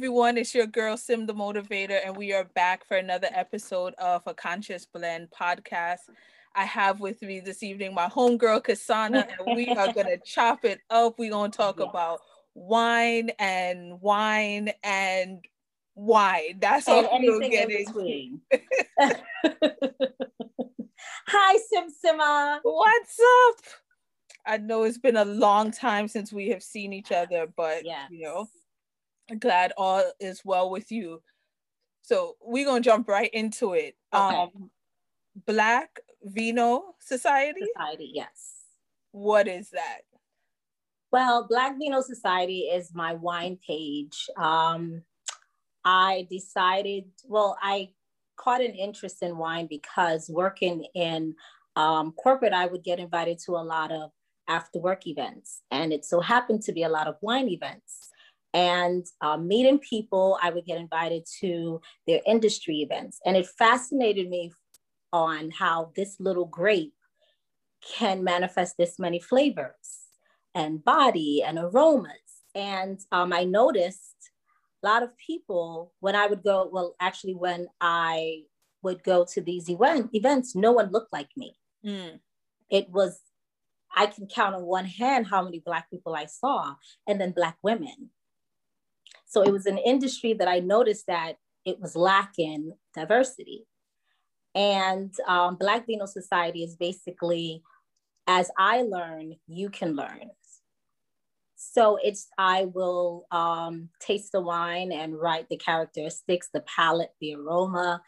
everyone. It's your girl Sim the Motivator, and we are back for another episode of a Conscious Blend podcast. I have with me this evening my homegirl Kesana, and we are gonna chop it up. We're gonna talk about wine and wine and wine. That's all we're getting. Hi, Sim Sima. What's up? I know it's been a long time since we have seen each other, but yes. you know, glad all is well with you. So we're gonna jump right into it. Okay. Um, Black Vino Society. Society, yes. What is that? Well, Black Vino Society is my wine page. Um, I decided, well, I caught an interest in wine because working in um, corporate, I would get invited to a lot of after work events. And it so happened to be a lot of wine events. And uh, meeting people, I would get invited to their industry events. And it fascinated me on how this little grape can manifest this many flavors and body and aromas. And um, I noticed a lot of people when I would go, well, actually, when I would go to these event, events, no one looked like me. Mm. It was I can count on one hand how many Black people I saw, and then Black women. So it was an industry that I noticed that it was lacking diversity. And um, Black Vino Society is basically, as I learn, you can learn. So it's, I will um, taste the wine and write the characteristics, the palate, the aroma,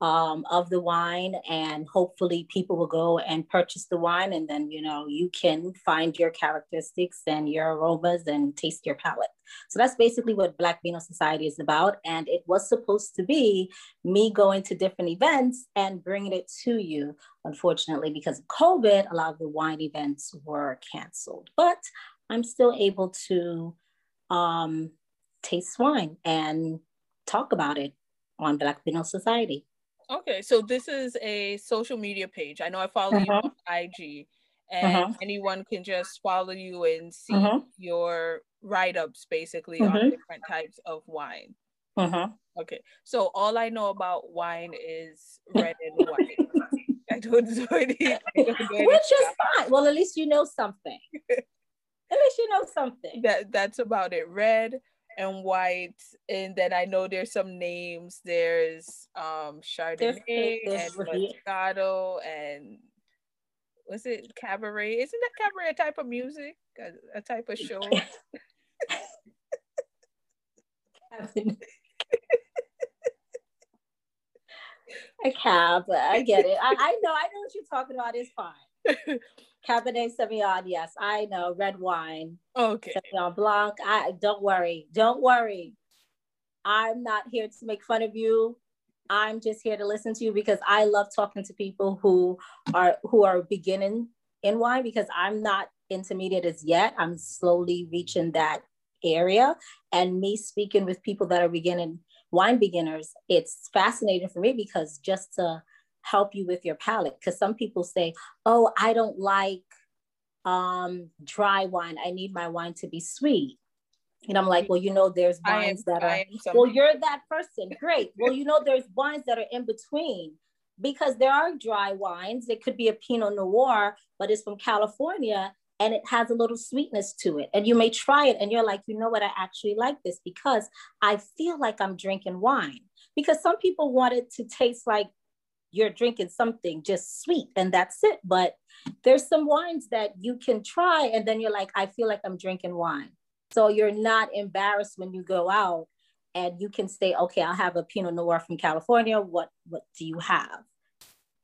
um, of the wine and hopefully people will go and purchase the wine and then you know you can find your characteristics and your aromas and taste your palate. So that's basically what black vino society is about and it was supposed to be me going to different events and bringing it to you. Unfortunately because of covid a lot of the wine events were canceled but i'm still able to um, taste wine and talk about it on black vino society Okay, so this is a social media page. I know I follow uh-huh. you on IG, and uh-huh. anyone can just follow you and see uh-huh. your write ups basically on mm-hmm. different types of wine. Uh-huh. Okay, so all I know about wine is red and white. I don't know any, Which is fine. Well, at least you know something. at least you know something. That that's about it. Red, and white. And then I know there's some names. There's um Chardonnay there's, there's and Moscato and was it cabaret? Isn't that cabaret a type of music? A, a type of show? a cab. I get it. I, I know. I know what you're talking about. It's fine. Cabernet Sauvignon, yes, I know. Red wine. Okay. Sauvignon Blanc. I don't worry. Don't worry. I'm not here to make fun of you. I'm just here to listen to you because I love talking to people who are who are beginning in wine because I'm not intermediate as yet. I'm slowly reaching that area. And me speaking with people that are beginning wine beginners, it's fascinating for me because just to help you with your palate. Because some people say oh i don't like um, dry wine. I need my wine to be sweet. And i'm like well you know there's wines am, that are well you're that person. Great. Well you know there's wines that are in between. Because there are dry wines. It could be a pinot noir but it's from california and it has a little sweetness to it. And you may try it and you're like you know what? I actually like this because i feel like i'm drinking wine. Because some people want it to taste like you're drinking something just sweet and that's it. But there's some wines that you can try and then you're like, I feel like I'm drinking wine. So you're not embarrassed when you go out and you can say, okay, I'll have a Pinot Noir from California. What what do you have?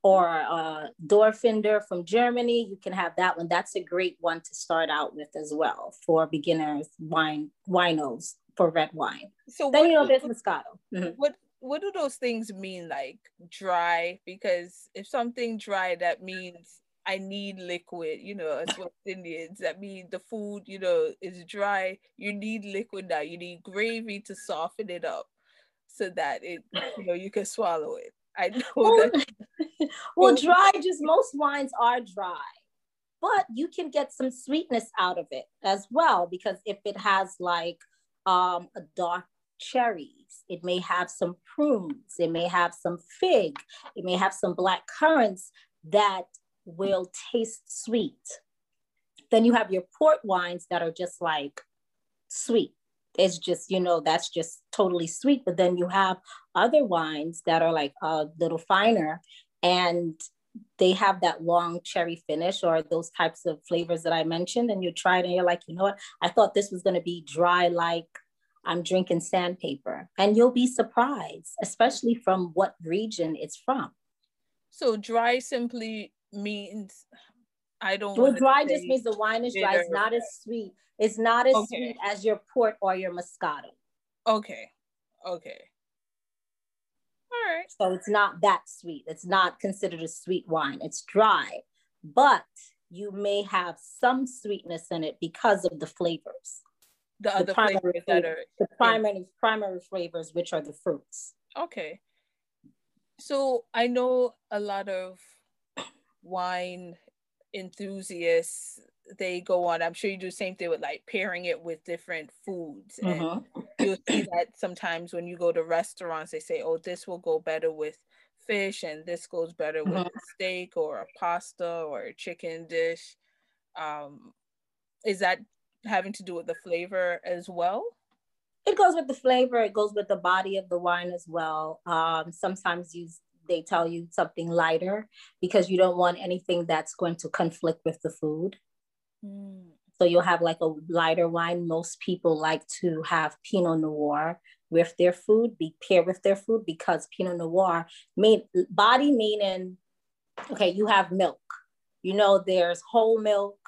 Or a Dornfelder from Germany, you can have that one. That's a great one to start out with as well for beginners wine winos for red wine. So then you know there's Moscato. Mm-hmm. What what do those things mean? Like dry? Because if something dry that means i need liquid you know as west indians that means the food you know is dry. You need liquid now. You need gravy to soften it up so that it you know you can swallow it. I know well, that well dry just most wines are dry but you can get some sweetness out of it as well because if it has like um, a dark cherries, it may have some prunes, it may have some fig, it may have some black currants that will taste sweet. Then you have your port wines that are just like sweet. It's just, you know, that's just totally sweet. But then you have other wines that are like a little finer and they have that long cherry finish or those types of flavors that I mentioned. And you try it and you're like, you know what? I thought this was going to be dry like I'm drinking sandpaper. And you'll be surprised, especially from what region it's from. So dry simply means I don't. Well, dry just means the wine is dry. It's not as sweet. It's not as okay. sweet as your port or your Moscato. Okay. Okay. All right. So it's not that sweet. It's not considered a sweet wine. It's dry, but you may have some sweetness in it because of the flavors. The, the other primary flavors that are the primary yeah. primary flavors, which are the fruits. Okay. So I know a lot of wine enthusiasts they go on i'm sure you do the same thing with like pairing it with different foods and mm-hmm. you'll see that sometimes when you go to restaurants they say oh this will go better with fish and this goes better with mm-hmm. steak or a pasta or a chicken dish um, is that having to do with the flavor as well it goes with the flavor it goes with the body of the wine as well um, sometimes you they tell you something lighter because you don't want anything that's going to conflict with the food. Mm. So you'll have like a lighter wine. Most people like to have Pinot Noir with their food, be paired with their food because Pinot Noir mean body meaning, okay, you have milk. You know, there's whole milk,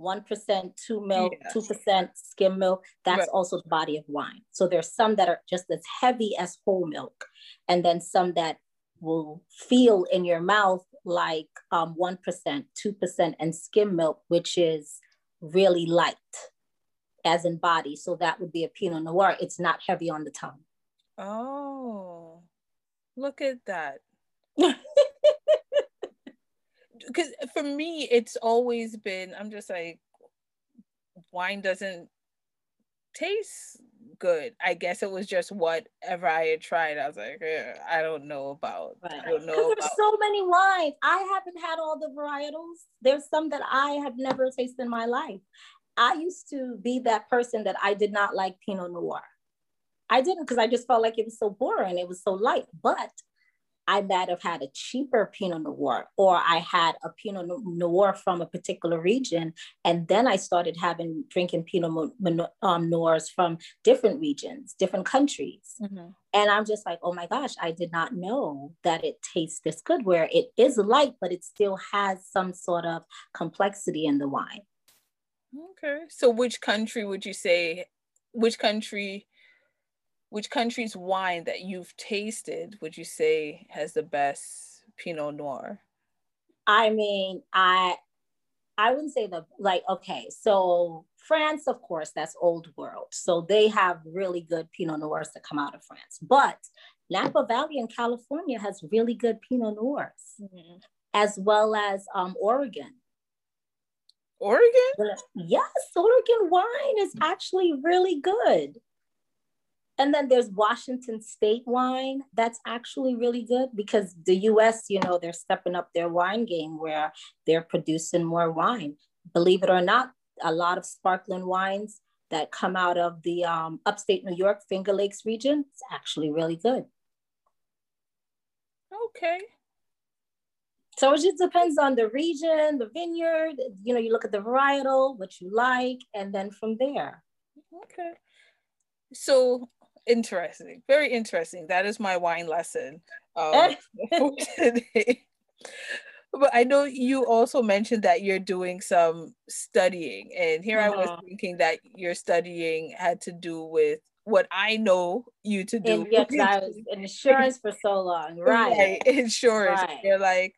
1% two milk, yeah. 2% skim milk. That's right. also the body of wine. So there's some that are just as heavy as whole milk, and then some that will feel in your mouth like um, 1%, 2%, and skim milk, which is really light as in body. So that would be a Pinot Noir. It's not heavy on the tongue. Oh, look at that. Because for me, it's always been, I'm just like, wine doesn't taste good. I guess it was just whatever I had tried. I was like, eh, I don't know about. Right. I don't know. About. There's so many wines. I haven't had all the varietals. There's some that I have never tasted in my life. I used to be that person that I did not like Pinot Noir. I didn't because I just felt like it was so boring. It was so light. But I might have had a cheaper Pinot Noir, or I had a Pinot Noir from a particular region, and then I started having drinking Pinot um, Noirs from different regions, different countries, mm-hmm. and I'm just like, oh my gosh, I did not know that it tastes this good. Where it is light, but it still has some sort of complexity in the wine. Okay, so which country would you say? Which country? Which country's wine that you've tasted would you say has the best Pinot Noir? I mean, I I wouldn't say the like okay, so France, of course, that's old world. So they have really good Pinot Noirs that come out of France. But Napa Valley in California has really good Pinot Noirs, mm-hmm. as well as um, Oregon. Oregon? Yes, Oregon wine is actually really good. And then there's Washington State wine. That's actually really good because the US, you know, they're stepping up their wine game where they're producing more wine. Believe it or not, a lot of sparkling wines that come out of the um, upstate New York, Finger Lakes region, it's actually really good. Okay. So it just depends on the region, the vineyard, you know, you look at the varietal, what you like, and then from there. Okay. So interesting. Very interesting. That is my wine lesson um, today. But I know you also mentioned that you're doing some studying, and here I was uh-huh. thinking that your studying had to do with what I know you to do. And yes, I was in insurance for so long, right? right. Insurance. Right. You're like,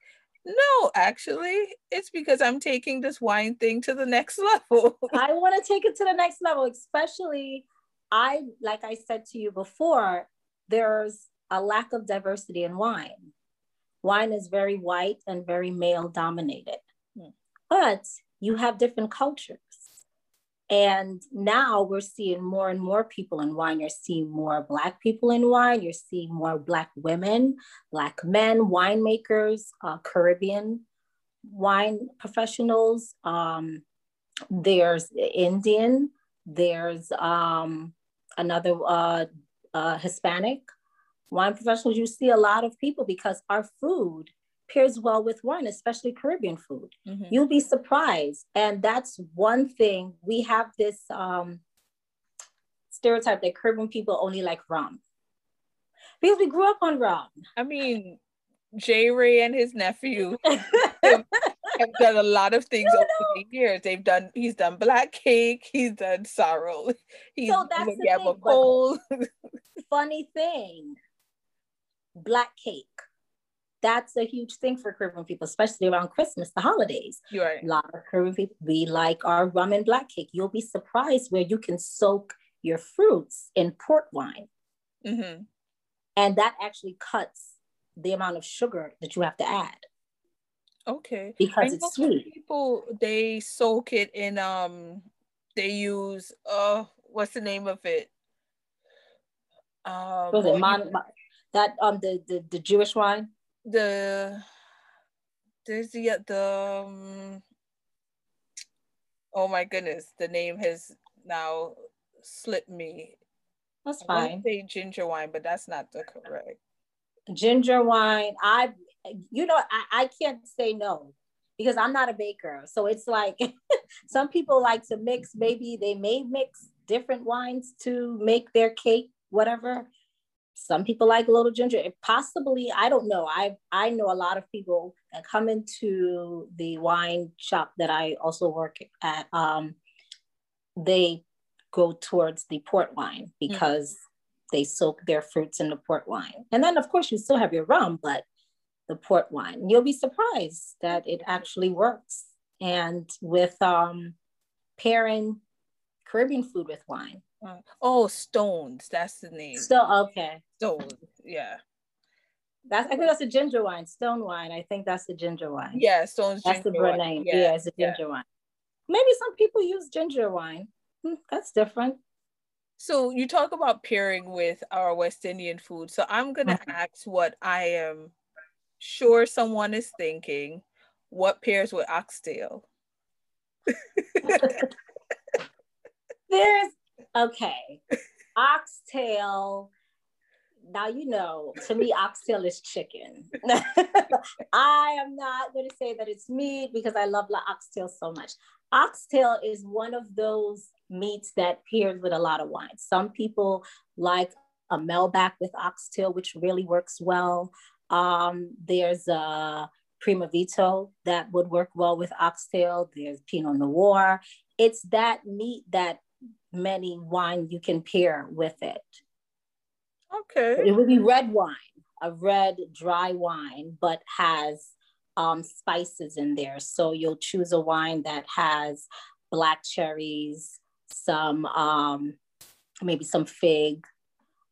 no, actually, it's because I'm taking this wine thing to the next level. I want to take it to the next level, especially I, like I said to you before, there's a lack of diversity in wine. Wine is very white and very male dominated, hmm. but you have different cultures. And now we're seeing more and more people in wine. You're seeing more Black people in wine. You're seeing more Black women, Black men, winemakers, uh, Caribbean wine professionals. Um, there's Indian, there's um, another uh, uh, Hispanic wine professionals. You see a lot of people because our food pairs well with wine, especially Caribbean food. Mm-hmm. You'll be surprised. And that's one thing we have this um, stereotype that Caribbean people only like rum because we grew up on rum. I mean, J. Ray and his nephew have, done a lot of things no, over no. the years. They've done. He's done black cake. He's done sorrel. He's so that's the thing, funny thing, black cake that's a huge thing for Caribbean people, especially around Christmas, the holidays. Right. A lot of Caribbean people, we like our rum and black cake. You'll be surprised where you can soak your fruits in port wine. Mm-hmm. And that actually cuts the amount of sugar that you have to add. Okay. Because it's sweet. People they soak it in um they use uh what's the name of it? Um was it Mon- that um the, the the Jewish wine? the there's the the um, oh my goodness, the name has now slipped me. That's I fine. say ginger wine, but that's not the correct. Ginger wine. I, you know, I, I can't say no because I'm not a baker. So it's like some people like to mix. Maybe they may mix different wines to make their cake, whatever some people like a little ginger it possibly i don't know i i know a lot of people that come into the wine shop that i also work at um they go towards the port wine because mm-hmm. they soak their fruits in the port wine and then of course you still have your rum but the port wine you'll be surprised that it actually works and with um pairing caribbean food with wine oh, Stones. That's the name. So okay. Stones. Yeah. That's I think that's a ginger wine, stone wine. I think that's the ginger wine. Yeah, Stone's That's the brand name. Yeah, yeah, it's a ginger yeah. wine. Maybe some people use ginger wine. Hmm, that's different. So you talk about pairing with our West Indian food. So I'm gonna mm-hmm. ask what I am sure someone is thinking. What pairs with oxtail? There's Okay. Oxtail. Now you know, to me, oxtail is chicken. I am not going to say that it's meat because I love la oxtail so much. Oxtail is one of those meats that pairs with a lot of wine. Some people like a Malbec with oxtail, which really works well. Um, there's a Primitivo that would work well with oxtail. There's pinot noir. It's that meat that many wine you can pair with it. Okay. It would be red wine, a red dry wine, but has um, spices in there. So you'll choose a wine that has black cherries, some um, maybe some fig,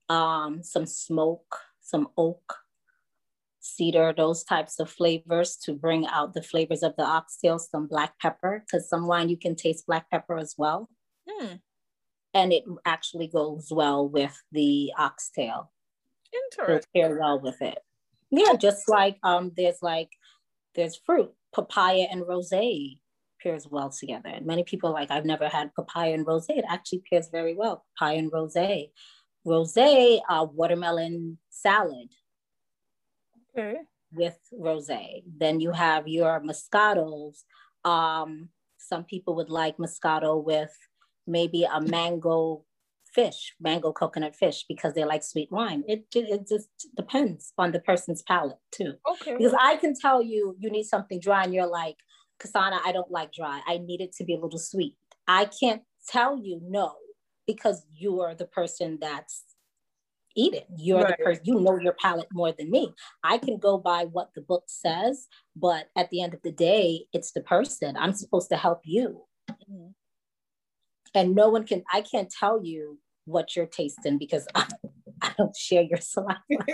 um, some smoke, some oak, cedar, those types of flavors to bring out the flavors of the oxtail, some black pepper, because some wine you can taste black pepper as well. Hmm and it actually goes well with the oxtail. Interesting. pair well with it. Yeah, just like um, there's like there's fruit, papaya and rosé pairs well together. And many people like I've never had papaya and rosé. It actually pairs very well. Papaya and rosé, rosé, uh, watermelon salad. Okay. With rosé, then you have your moscatos. Um, some people would like moscato with maybe a mango fish, mango coconut fish, because they like sweet wine. It, it just depends on the person's palate too. Okay. Because I can tell you, you need something dry, and you're like, Kesana, I don't like dry. I need it to be a little sweet. I can't tell you no because you are the person that's eating. You're right. the person, you know your palate more than me. I can go by what the book says, but at the end of the day, it's the person. I'm supposed to help you. Mm-hmm and no one can i can't tell you what you're tasting because i, I don't share your saliva so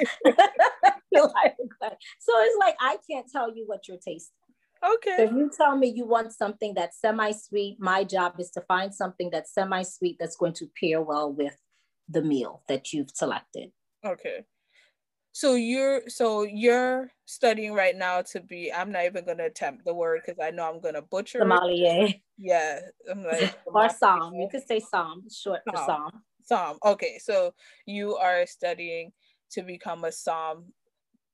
it's like i can't tell you what you're tasting Okay. So if you tell me you want something that's semi-sweet, my job is to find something that's semi-sweet that's going to pair well with the meal that you've selected. Okay. So you're so you're studying right now to be. I'm not even gonna attempt the word because I know I'm gonna butcher. Sommelier. It. Yeah, I'm like or Som. You could say Som, short for Psalm. Som. Okay, so you are studying to become a Som,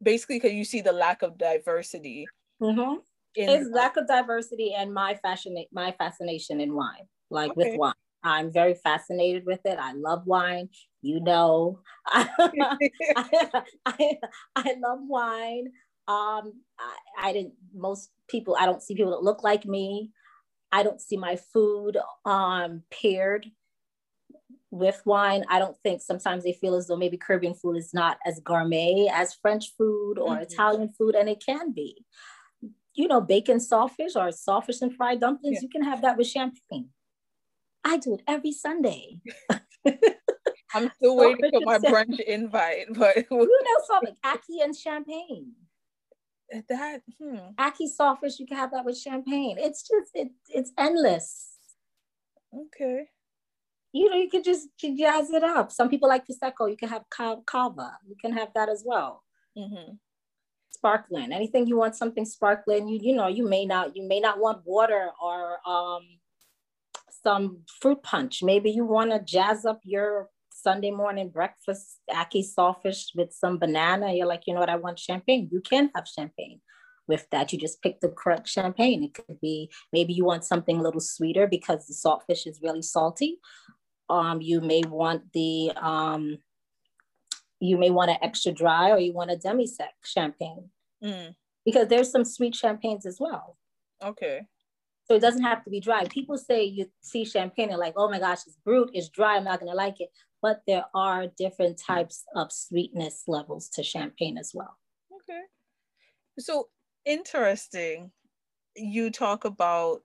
basically because you see the lack of diversity. Mm-hmm. it's lack of diversity and my fashion, my fascination in wine, like okay. with wine. I'm very fascinated with it. I love wine. You know, I, I, I, love wine. Um, I, I didn't, most people, I don't see people that look like me. I don't see my food um, paired with wine. I don't think sometimes they feel as though maybe Caribbean food is not as gourmet as French food or mm-hmm. Italian food, and it can be. You know, bacon saltfish or saltfish and fried dumplings, yeah. you can have that with champagne. I do it every Sunday. I'm still waiting for my brunch invite, but you know something, ackee and champagne. That hmm. ackee saltfish, you can have that with champagne. It's just it, it's endless. Okay. You know, you could just jazz it up. Some people like prosecco. You can have cava. You can have that as well. Mm-hmm. Sparkling. Anything you want something sparkling. You you know you may not you may not want water or um some fruit punch. Maybe you want to jazz up your Sunday morning breakfast, ackee saltfish with some banana. You're like, you know what, I want champagne. You can have champagne with that. You just pick the correct champagne. It could be maybe you want something a little sweeter because the saltfish is really salty. Um, you may want the um, you may want an extra dry or you want a demi sec champagne mm. because there's some sweet champagnes as well. Okay. So it doesn't have to be dry. People say you see champagne and like, oh my gosh, it's brut, it's dry, I'm not gonna like it. But there are different types of sweetness levels to champagne as well. Okay. So interesting. You talk about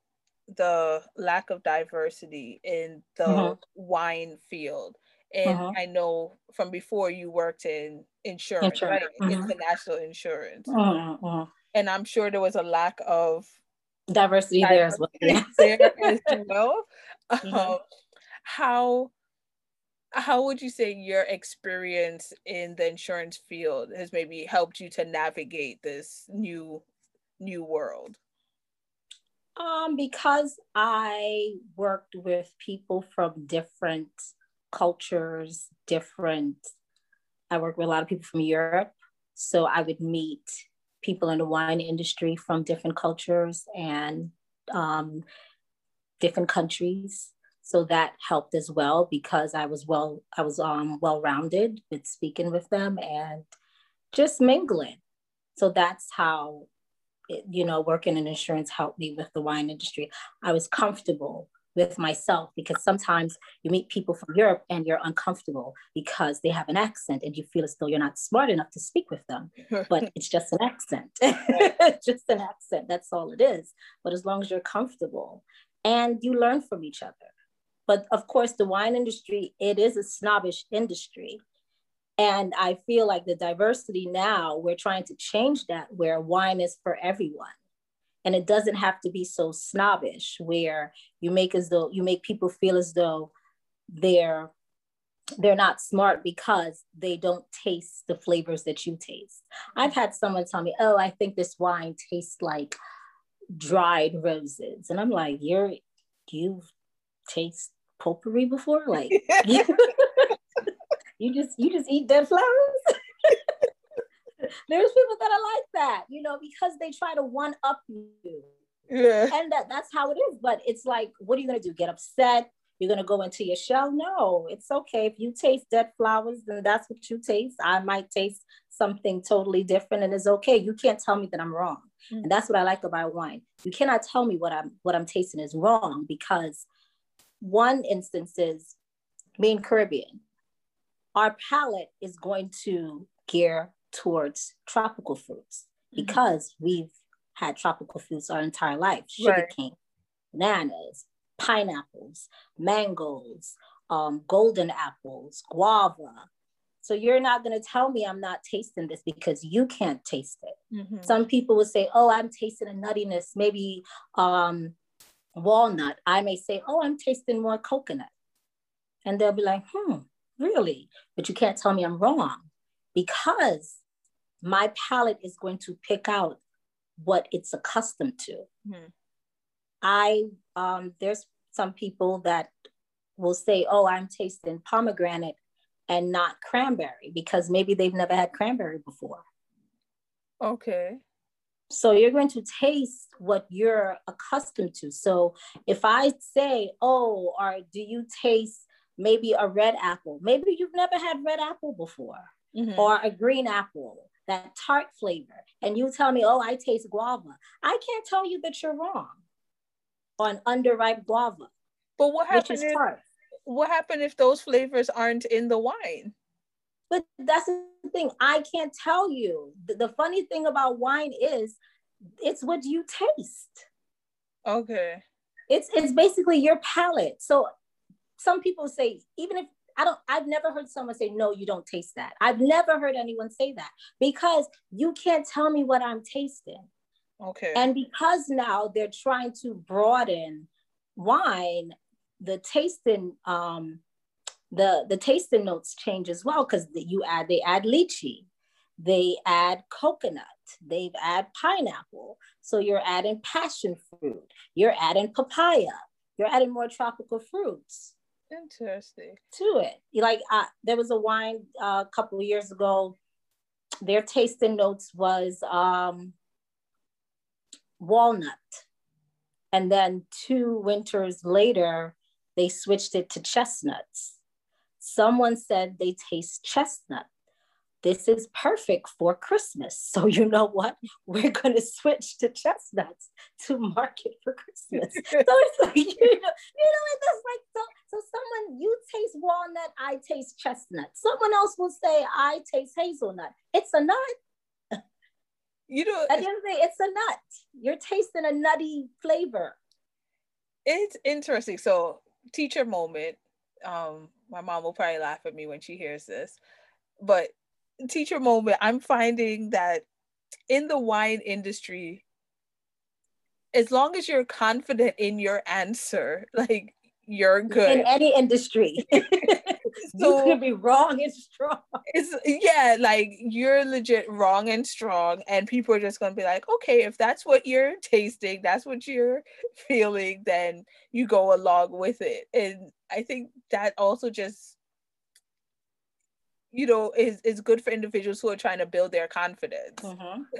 the lack of diversity in the mm-hmm. wine field. And mm-hmm. I know from before you worked in insurance, insurance. right? Mm-hmm. International insurance. Mm-hmm. And I'm sure there was a lack of diversity, there as well. there as well. Mm-hmm. Um, how how would you say your experience in the insurance field has maybe helped you to navigate this new new world? Um, because I worked with people from different cultures, different. I worked with a lot of people from Europe, so I would meet people in the wine industry from different cultures and um, different countries. So that helped as well because I was well, I was um, well rounded with speaking with them and just mingling. So that's how, it, you know, working in insurance helped me with the wine industry. I was comfortable with myself because sometimes you meet people from Europe and you're uncomfortable because they have an accent and you feel as though you're not smart enough to speak with them. But it's just an accent. just an accent. That's all it is. But as long as you're comfortable and you learn from each other. But of course, the wine industry, it is a snobbish industry. And I feel like the diversity now, we're trying to change that where wine is for everyone and it doesn't have to be so snobbish where you make as though you make people feel as though they're they're not smart because they don't taste the flavors that you taste. I've had someone tell me, "Oh, I think this wine tastes like dried roses," and I'm like, "You're you've tasted potpourri before? Like you, you just you just eat dead flowers?" There's people that are like that, you know, because they try to one up you. Yeah. And that that's how it is. But it's like, what are you gonna do? Get upset? You're gonna go into your shell? No, it's okay. If you taste dead flowers, then that's what you taste. I might taste something totally different and it's okay. You can't tell me that I'm wrong. Mm-hmm. And that's what I like about wine. You cannot tell me what I'm what I'm tasting is wrong because one instance is being Caribbean. Our palate is going to gear towards tropical fruits mm-hmm. because we've had tropical fruits our entire life sugarcane, right. bananas, pineapples, mangoes, um, golden apples, guava. So you're not going to tell me I'm not tasting this because you can't taste it. Mm-hmm. Some people will say, "Oh, I'm tasting a nuttiness, maybe um, walnut." I may say, "Oh, I'm tasting more coconut," and they'll be like, "Hmm, really?" But you can't tell me I'm wrong because my palate is going to pick out what it's accustomed to. Mm-hmm. I um, there's some people that will say, "Oh, I'm tasting pomegranate and not cranberry," because maybe they've never had cranberry before. Okay. So you're going to taste what you're accustomed to. So if I say, "Oh, or do you taste maybe a red apple?" Maybe you've never had red apple before, Mhm. or a green apple, that tart flavor, and you tell me, "Oh, I taste guava." I can't tell you that you're wrong on underripe guava, But what happens if tart. what happened if those flavors aren't in the wine? But that's the thing. I can't tell you. The, the funny thing about wine is it's what you taste. Okay. It's it's basically your palate. So some people say, even if I don't, I've never heard someone say, no, you don't taste that. I've never heard anyone say that because you can't tell me what I'm tasting. Okay. And because now they're trying to broaden wine, the tasting um the the tasting notes change as well because you add they add lychee, they add coconut, they've add pineapple. So you're adding passion fruit, you're adding papaya, you're adding more tropical fruits Interesting. to it. Like uh, there was a wine uh, a couple of years ago. Their tasting notes was um, walnut, and then two winters later, they switched it to chestnuts. Someone said they taste chestnut. This is perfect for Christmas. So you know what? We're going to switch to chestnuts to market for Christmas. so it's like you know, you know, that's like so. So someone you taste walnut, I taste chestnut. Someone else will say I taste hazelnut. It's a nut. You know, At the end of the day, it's a nut. You're tasting a nutty flavor. it's interesting. So, teacher moment. Um, my mom will probably laugh at me when she hears this, but teacher moment. I'm finding that in the wine industry, as long as you're confident in your answer, like you're good. In any industry, you So- could be wrong and strong. it's yeah, like you're legit wrong and strong, and people are just gonna be like, okay, if that's what you're tasting, that's what you're feeling, then you go along with it. And I think that also just you know is is good for individuals who are trying to build their confidence.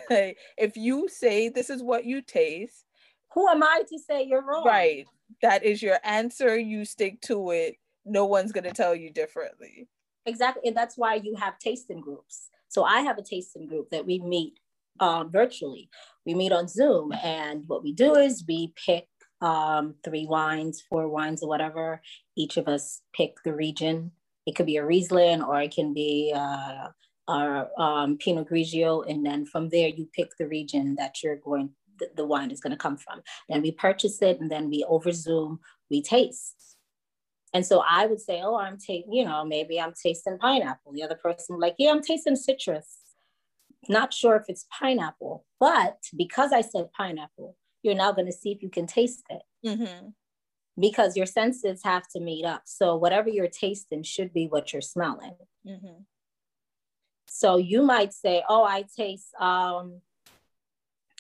Like, if you say this is what you taste, Who am I to say you're wrong? right, that is your answer, you stick to it. No one's gonna tell you differently. Exactly. And that's why you have tasting groups. So I have a tasting group that we meet uh, virtually. We meet on Zoom, and what we do is we pick um, three wines, four wines, or whatever. Each of us pick the region. It could be a Riesling, or it can be uh, our um, Pinot Grigio, and then from there you pick the region that you're going. The, the wine is going to come from. Then we purchase it, and then we over Zoom we taste. And so I would say, oh, I'm taking, you know, maybe I'm tasting pineapple. The other person like, yeah, I'm tasting citrus. Not sure if it's pineapple, but because I said pineapple, you're now going to see if you can taste it Mm-hmm. Because your senses have to meet up. So whatever you're tasting should be what you're smelling. Mm-hmm. So you might say, oh, I taste, um,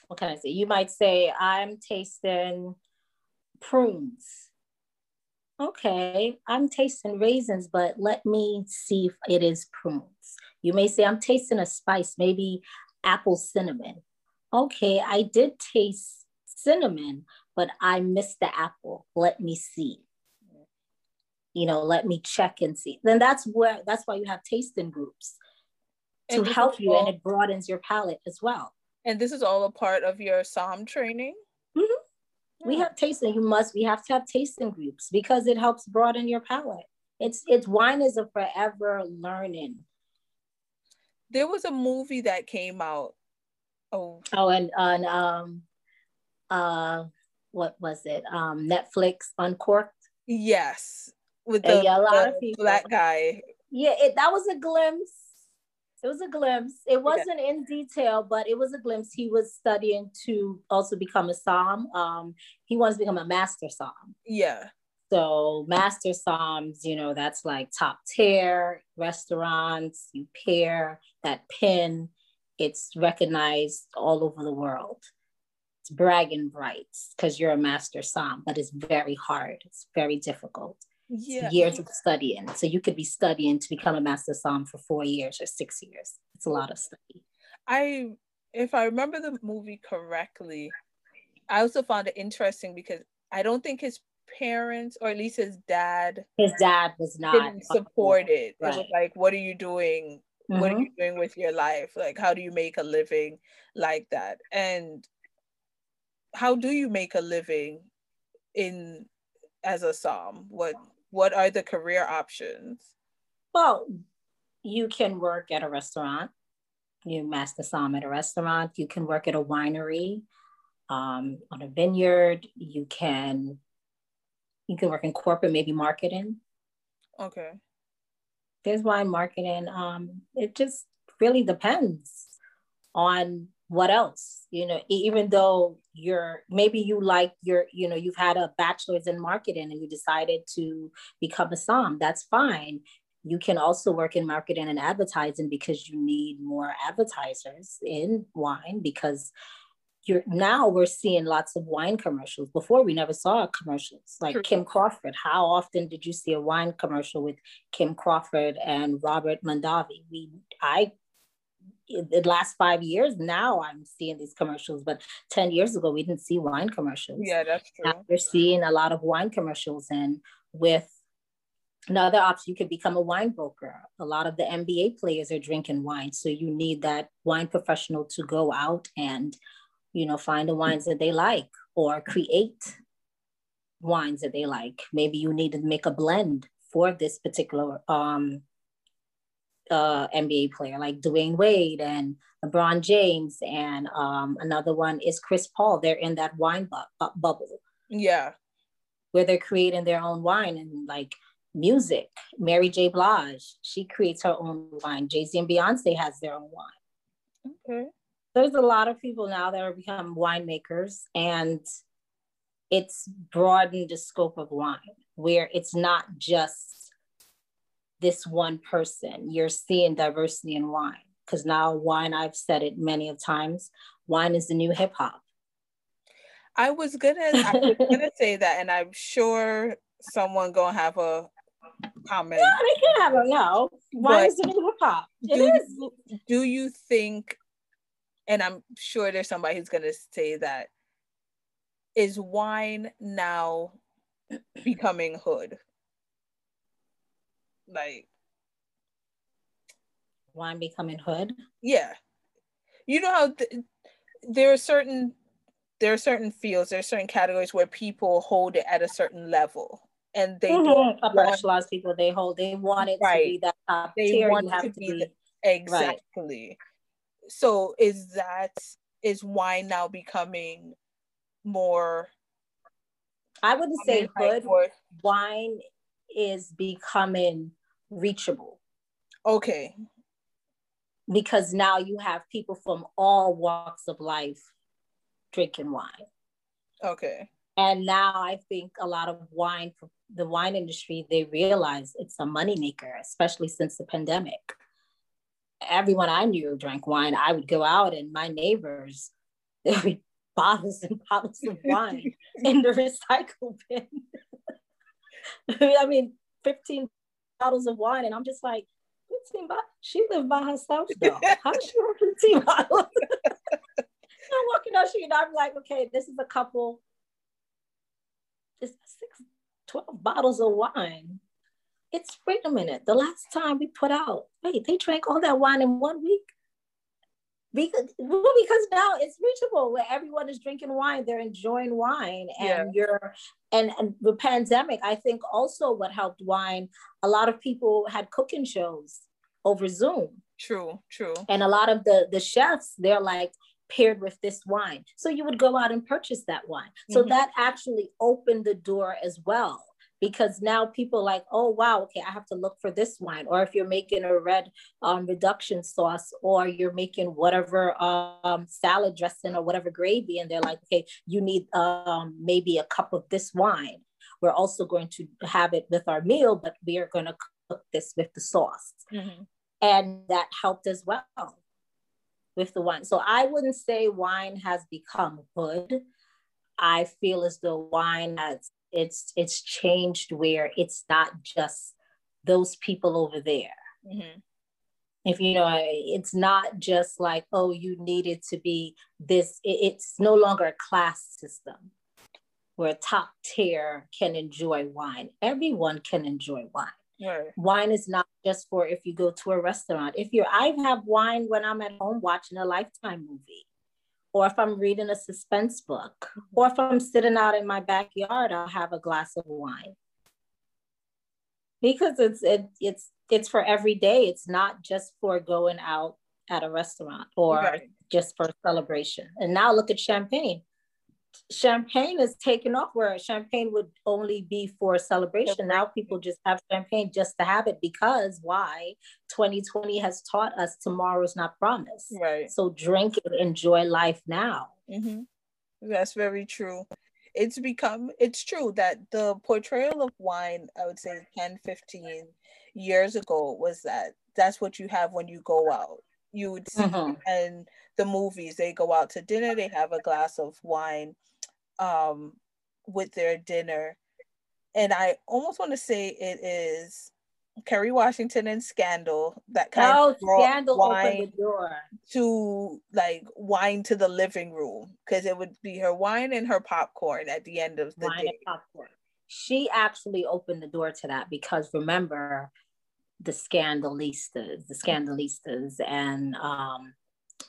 what can I say? You might say, I'm tasting prunes. Okay, I'm tasting raisins, but let me see if it is prunes. You may say, I'm tasting a spice, maybe apple cinnamon. Okay, I did taste cinnamon, but I missed the apple. Let me see. You know, let me check and see. Then that's where that's why you have tasting groups to And help you and it broadens your palate as well. And this is all a part of your SOM training? Mhm. We Hmm. have tasting. You must. We have to have tasting groups because it helps broaden your palate. It's it's wine is a forever learning. There was a movie that came out. Oh, Oh, and on um, uh, what was it? Um, Netflix Uncorked. yes. With the, yeah, a lot of people- black guy. Yeah, it, that was a glimpse. It was a glimpse. It wasn't in detail, but it was a glimpse. He was studying to also become a som. Um, he wants to become a master som. Yeah. So master soms, you know, that's like top tier restaurants. You pair that pin. It's recognized all over the world. It's bragging rights because you're a master som, but it's very hard. It's very difficult yeah. years of studying. So you could be studying to become a master som for four years or six years. It's a lot of study. I, if I remember the movie correctly, I also found it interesting because I don't think his parents, or at least his dad, his dad was not it. Right. It was like, what are you doing? Mm-hmm. What are mm-hmm. you doing with your life? Like, how do you make a living like that? And how do you make a living in as a som? What what are the career options? Well, you can work at a restaurant. You master som at a restaurant. You can work at a winery, um, on a vineyard. You can you can work in corporate, maybe marketing. Okay. There's wine marketing. Um, it just really depends on what else you know even though you're maybe you like your you know you've had a bachelor's in marketing and you decided to become a som that's fine. You can also work in marketing and advertising because you need more advertisers in wine because you're now we're seeing lots of wine commercials. Before we never saw commercials like True. kim crawford. How often did you see a wine commercial with kim crawford and robert mondavi? We i the last five years now i'm seeing these commercials but 10 years ago we didn't see wine commercials. Yeah that's true. Now we're seeing a lot of wine commercials and with another option. You could become a wine broker. A lot of the nba players are drinking wine so you need that wine professional to go out and you know find the wines that they like or create wines that they like. Maybe you need to make a blend for this particular um uh, NBA player like Dwyane Wade and LeBron James, and um, another one is Chris Paul. They're in that wine bu- bu- bubble. Yeah, where they're creating their own wine and like music. Mary J. Blige, she creates her own wine. Jay Z and Beyonce has their own wine. Okay. There's a lot of people now that are become winemakers, and it's broadened the scope of wine, where it's not just this one person. You're seeing diversity in wine because now wine, I've said it many of times, wine is the new hip hop. I was gonna I was gonna say that, and I'm sure someone gonna have a comment. No, they can have a no. Wine is the new hip hop. It do is. You, do you think? And I'm sure there's somebody who's gonna say that. Is wine now becoming hood? Like wine becoming hood yeah you know how th- there are certain there are certain fields there are certain categories where people hold it at a certain level and they mm-hmm. don't upper people they hold they want it right. to be that top they tier want you have to, to be, be exactly right. so is that is wine now becoming more i wouldn't say hood wine is becoming reachable. Okay. Because now you have people from all walks of life drinking wine. Okay. And now I think a lot of wine, the wine industry, they realize it's a moneymaker, especially since the pandemic. Everyone I knew drank wine. I would go out and my neighbors, there would be bottles and bottles of wine in the recycle bin. I mean, 15 bottles of wine, and I'm just like, 15 bottles. She lived by herself though. How she want 15 bottles? I'm walking down the street and I'm like, okay, this is a couple. It's six, 12 bottles of wine. It's wait a minute. The last time we put out, wait, they drank all that wine in one week because well, because now it's reachable where everyone is drinking wine they're enjoying wine and yeah. you're and, and the pandemic i think also what helped wine a lot of people had cooking shows over zoom. True true. And a lot of the the chefs they're like paired with this wine. So you would go out and purchase that wine. So mm-hmm. that actually opened the door as well because now people like, oh wow, okay, I have to look for this wine. Or if you're making a red um, reduction sauce, or you're making whatever um, salad dressing or whatever gravy, and they're like, okay, you need um, maybe a cup of this wine. We're also going to have it with our meal, but we are going to cook this with the sauce. Mm-hmm. And that helped as well with the wine. So I wouldn't say wine has become good. I feel as though wine has it's it's changed where it's not just those people over there. Mm-hmm. If you know, it's not just like oh, you needed to be this. It's no longer a class system where top tier can enjoy wine. Everyone can enjoy wine. Right. Wine is not just for if you go to a restaurant. If you're, I have wine when I'm at home watching a Lifetime movie, or if I'm reading a suspense book, or if I'm sitting out in my backyard, I'll have a glass of wine. Because it's it, it's it's for every day. It's not just for going out at a restaurant or right. just for celebration. And now look at champagne champagne is taken off where champagne would only be for celebration. Now people just have champagne just to have it because why? 2020 has taught us tomorrow's not promised. Right. So drink and enjoy life now. Mm-hmm. That's very true. It's become, it's true that the portrayal of wine, I would say 10, 15 years ago, was that that's what you have when you go out. You would see, mm-hmm. and the movies. They go out to dinner, they have a glass of wine um, with their dinner. And I almost want to say it is Kerry Washington and Scandal that kind oh, of Scandal wine to like wine to the living room because it would be her wine and her popcorn at the end of the wine day. popcorn. She actually opened the door to that because remember the scandalistas, the scandalistas, and um,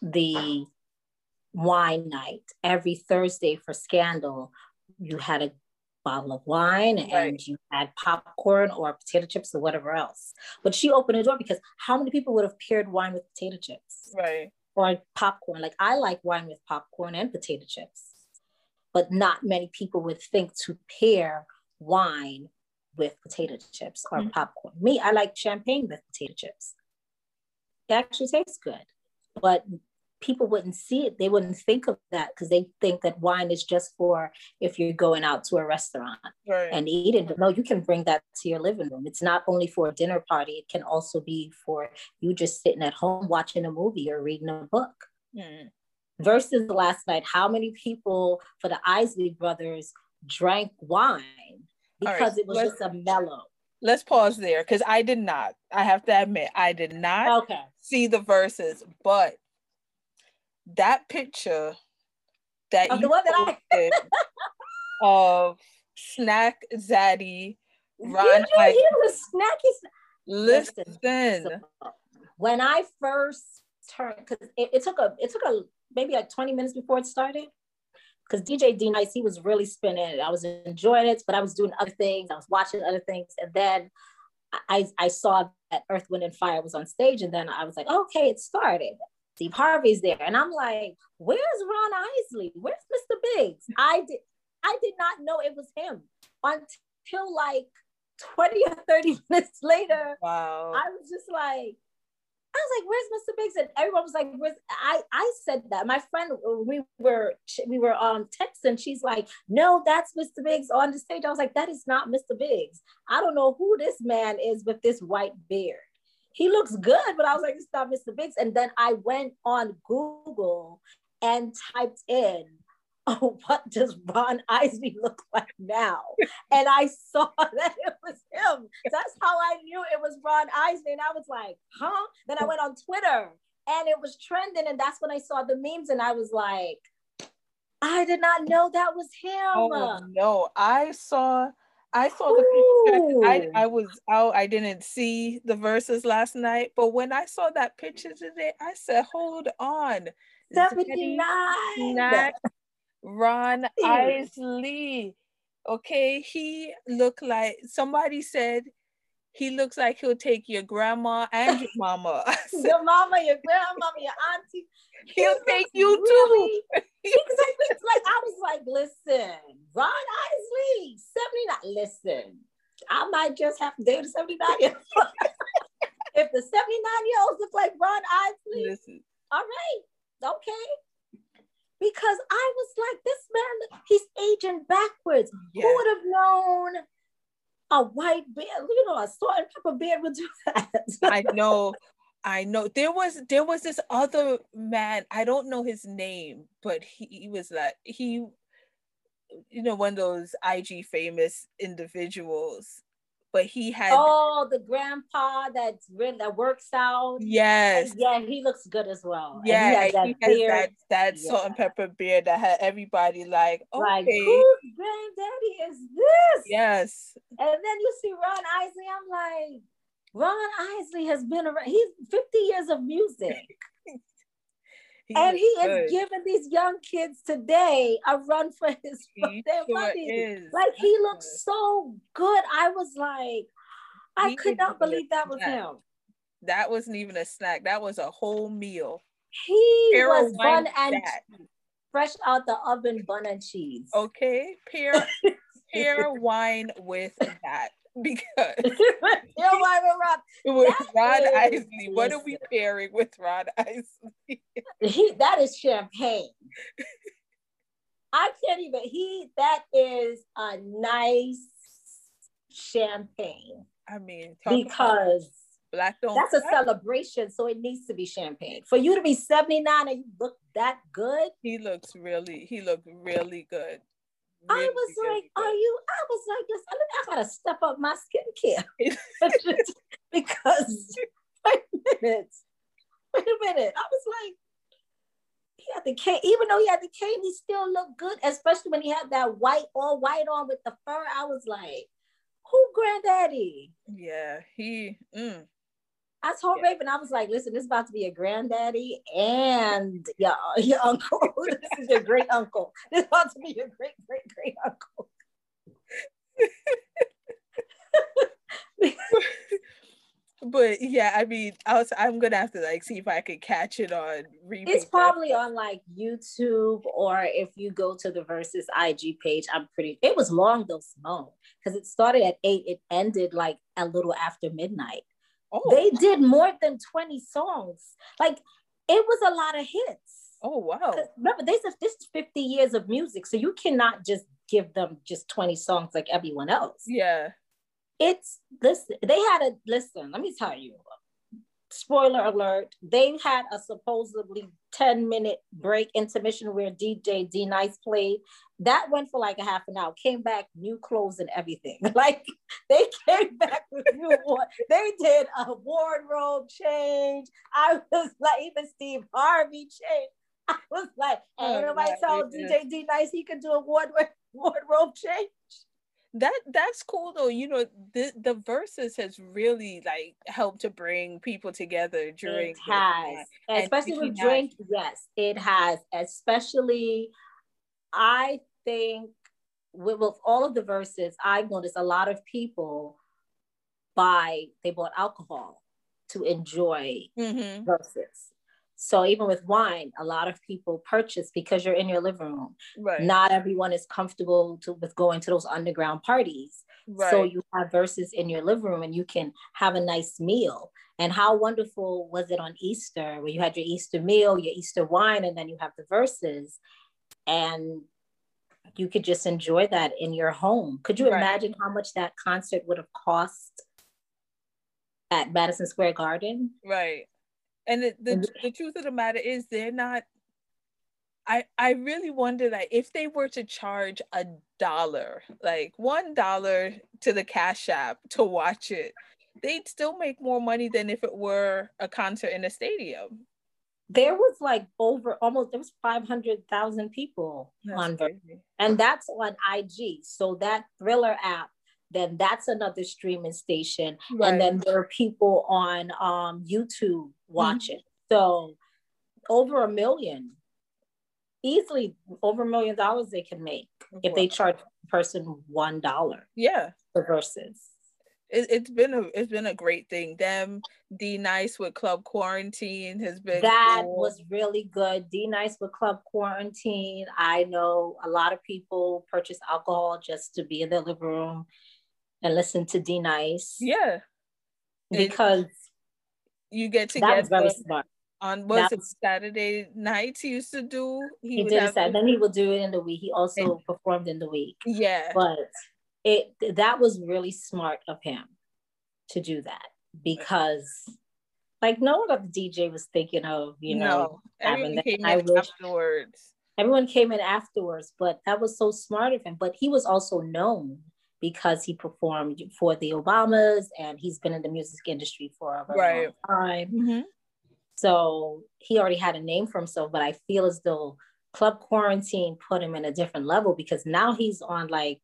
the wine night every Thursday for Scandal. You had a bottle of wine and you had popcorn or potato chips or whatever else. But she opened the door because how many people would have paired wine with potato chips? Right. Or popcorn. Like I like wine with popcorn and potato chips, but not many people would think to pair wine with potato chips or mm-hmm. popcorn. Me, I like champagne with potato chips. It actually tastes good, but people wouldn't see it. They wouldn't think of that because they think that wine is just for if you're going out to a restaurant right. and eating. But no, you can bring that to your living room. It's not only for a dinner party, it can also be for you just sitting at home watching a movie or reading a book. Mm. Verzuz last night, how many people for the Isley brothers drank wine because right, it was just a mellow? Let's pause there because I did not. I have to admit, I did not okay. see the Verzuz, but that picture that of you that I of Snack Zaddy, Ron you hear the snacky? Listen, Listen when I first turned, because it, it, took a it took a maybe like 20 minutes before it started. Because DJ D Nice, he was really spinning it. I was enjoying it, but I was doing other things. I was watching other things. And then I, I saw that Earth, Wind, and Fire was on stage. And then I was like, okay, it started. Steve Harvey's there. And I'm like, where's Ron Isley? Where's Mr. Biggs? I did I did not know it was him until like 20 or 30 minutes later. Wow. I was just like, I was like, "Where's Mr. Biggs?" And everyone was like, "Where's?" I I said that. My friend, we were we were um texting. She's like, "No, that's Mr. Biggs on the stage." I was like, "That is not Mr. Biggs. I don't know who this man is with this white beard." he looks good, but I was like, it's not Mr. Biggs. And then I went on Google and typed in, oh, what does Ron Isley look like now? and I saw that it was him. That's how I knew it was Ron Isley. And I was like, huh? Then I went on Twitter and it was trending. And that's when I saw the memes and I was like, I did not know that was him. Oh, no, I saw I saw the picture. I, I was out. I didn't see the Verzuz last night, but when I saw that picture today, I said, "Hold on, 79. Ron Isley. Okay, he looked like somebody said he looks like he'll take your grandma and your mama. your mama, your grandmama, your auntie. He'll take you really, too. exactly. like I was like, listen, Ron Isley, 79. Listen, I might just have to date a 79 year old. if the 79 year olds look like Ron Isley, Listen. all right, okay. Because I was like, this man, he's aging backwards. Yes. Who would have known a white beard, you know, a salt and pepper beard would do that? I know. I know there was there was this other man I don't know his name but he, he was like he you know one of those IG famous individuals but he had oh the grandpa that's really that works out. Yes. And yeah he looks good as well. Yeah he has that, he has that, that yeah. salt and pepper beard that had everybody like okay. Like, whose granddaddy is this? Yes. And then you see Ron Isley. I'm like Ron Isley has been around. He's 50 years of music He and he good. is giving these young kids today a run for his their sure money. Is. Like he looks so good. I was like, I he could not believe that was him. That wasn't even a snack. That was a whole meal. He Carol was bun and fresh out the oven bun and cheese. Okay, pair pair wine with that because You're Rod. with Rod Isley. What are we pairing with Rod Isley? he that is champagne. I can't even. He that is a nice champagne. I mean, because black don't. That's a celebration, so it needs to be champagne. For you to be seventy nine and you look that good, he looks really. He looked really good. I was like, "Are you?" I was like, "Listen, I gotta step up my skincare because wait a minute, wait a minute." I was like, "He had the cane, even though he had the cane, he still looked good, especially when he had that white all white on with the fur." I was like, "Who, granddaddy?" Yeah, he. Mm. I told yeah. Raven, I was like, listen, this is about to be a granddaddy and your, your uncle. this is your great uncle. This is about to be your great, great, great uncle. but yeah, I mean, I was I'm gonna have to like see if I could catch it on It's probably on like YouTube or if you go to the Verzuz IG page, I'm pretty it was long though, Simone, because it started at eight, it ended like a little after midnight. Oh. They did more than 20 songs. Like it was a lot of hits. Oh wow. Remember, this is this is 50 years of music. So you cannot just give them just 20 songs like everyone else. Yeah. It's listen, they had a listen, let me tell you, spoiler alert, they had a supposedly 10 minute break intermission where DJ D Nice played. That went for like a half an hour, came back, new clothes and everything. Like they came back with new. They did a wardrobe change. I was like, even Steve Harvey changed. I was like, oh, nobody told DJ D Nice. He could do a wardrobe wardrobe change. That that's cool though. You know the the Verzuz has really like helped to bring people together during it has especially with drink yes it has especially i think with, with all of the Verzuz, i've noticed a lot of people buy they bought alcohol to enjoy mm-hmm. Verzuz so even with wine, a lot of people purchase because you're in your living room. Right. Not everyone is comfortable to, with going to those underground parties. Right. So you have Verzuz in your living room and you can have a nice meal. And how wonderful was it on Easter where you had your Easter meal, your Easter wine, and then you have the Verzuz. and you could just enjoy that in your home. Could you right. imagine how much that concert would have cost at Madison Square Garden? Right and the, the, the truth of the matter is they're not I I really wonder like if they were to charge a dollar, like one dollar to the Cash App to watch it, they'd still make more money than if it were a concert in a stadium. There was like over almost there was five hundred thousand people that's on crazy. and that's on IG. So that Triller app then that's another streaming station. Right. And then there are people on um, YouTube watching. Mm-hmm. So over a million, easily over a million dollars they can make if they charge a person one dollar. Yeah. For Verzuz. It, it's been a it's been a great thing. Them D Nice with Club Quarantine has been that cool. was really good. D Nice with Club Quarantine. I know a lot of people purchase alcohol just to be in their living room and listen to D Nice. Yeah. Because you get together. That was very smart. On was it Saturday night he used to do? He, he did Saturday. Then he would do it in the week. He also and, performed in the week. Yeah. But it that was really smart of him to do that because like no one of the DJ was thinking of, you know, no, everyone came in wish, afterwards. Everyone came in afterwards, but that was so smart of him. But he was also known because he performed for the Obamas and he's been in the music industry for a very right. long time. Mm-hmm. So he already had a name for himself, but I feel as though Club Quarantine put him in a different level because now he's on like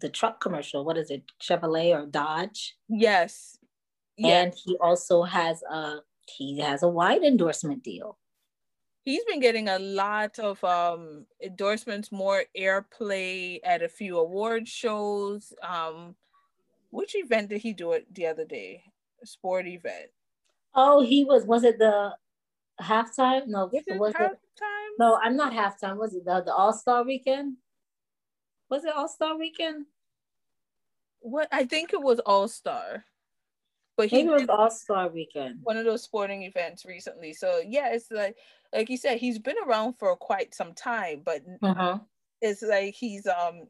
the truck commercial. What is it, Chevrolet or Dodge? Yes. And he also has a he has a wide endorsement deal. He's been getting a lot of um, endorsements, more airplay at a few award shows. Um, which event did he do it the other day? A sport event. Oh, he was. Was it the halftime? No, was it was halftime? It, no, I'm not halftime. Was it the, the All Star weekend? Was it All Star weekend? What I think it was All Star. But he was All Star weekend. One of those sporting events recently. So yeah, it's like like you said, he's been around for quite some time, but uh-huh. it's like he's um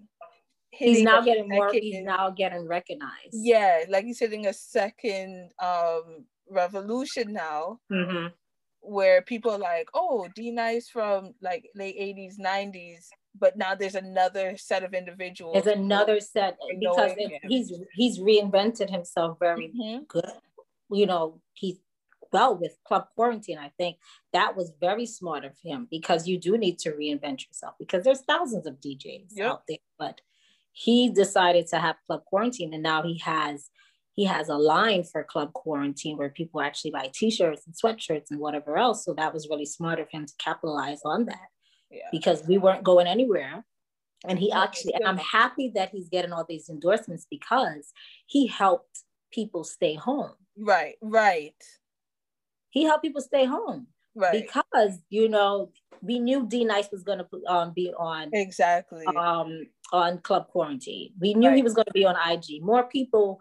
he's now getting more he's now getting recognized. Yeah, like he's hitting a second um revolution now mm-hmm. where people are like, oh, D Nice from like late 80s, 90s, but now there's another set of individuals. There's another set because he's he's reinvented himself very mm-hmm. good. You know, he's well with Club Quarantine. I think that was very smart of him because you do need to reinvent yourself because there's thousands of DJs yep. out there, but he decided to have Club Quarantine and now he has he has a line for Club Quarantine where people actually buy t-shirts and sweatshirts and whatever else. So that was really smart of him to capitalize on that. Yeah. Because we weren't going anywhere. And he actually, and I'm happy that he's getting all these endorsements because he helped people stay home. Right, right. He helped people stay home. Right. Because, you know, we knew D Nice was going to um, be on exactly um, on Club Quarantine. We knew right. he was going to be on IG. More people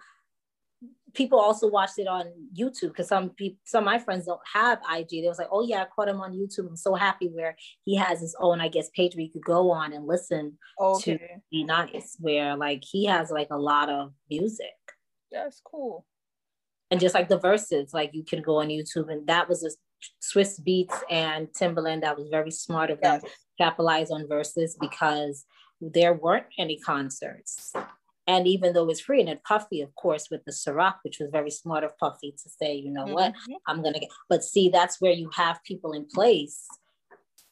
people also watched it on YouTube because some people, some of my friends don't have IG. They was like, oh yeah, I caught him on YouTube. I'm so happy where he has his own, I guess, page where you could go on and listen okay. to D Nice, where like he has like a lot of music. That's cool. And just like the Verzuz, like you can go on YouTube, and that was a Swizz Beatz and Timbaland that was very smart of them yes. capitalize on Verzuz because there weren't any concerts. And even though it's free, and then Puffy, of course, with the Ciroc, which was very smart of Puffy to say, you know mm-hmm. what, I'm gonna get. But see, that's where you have people in place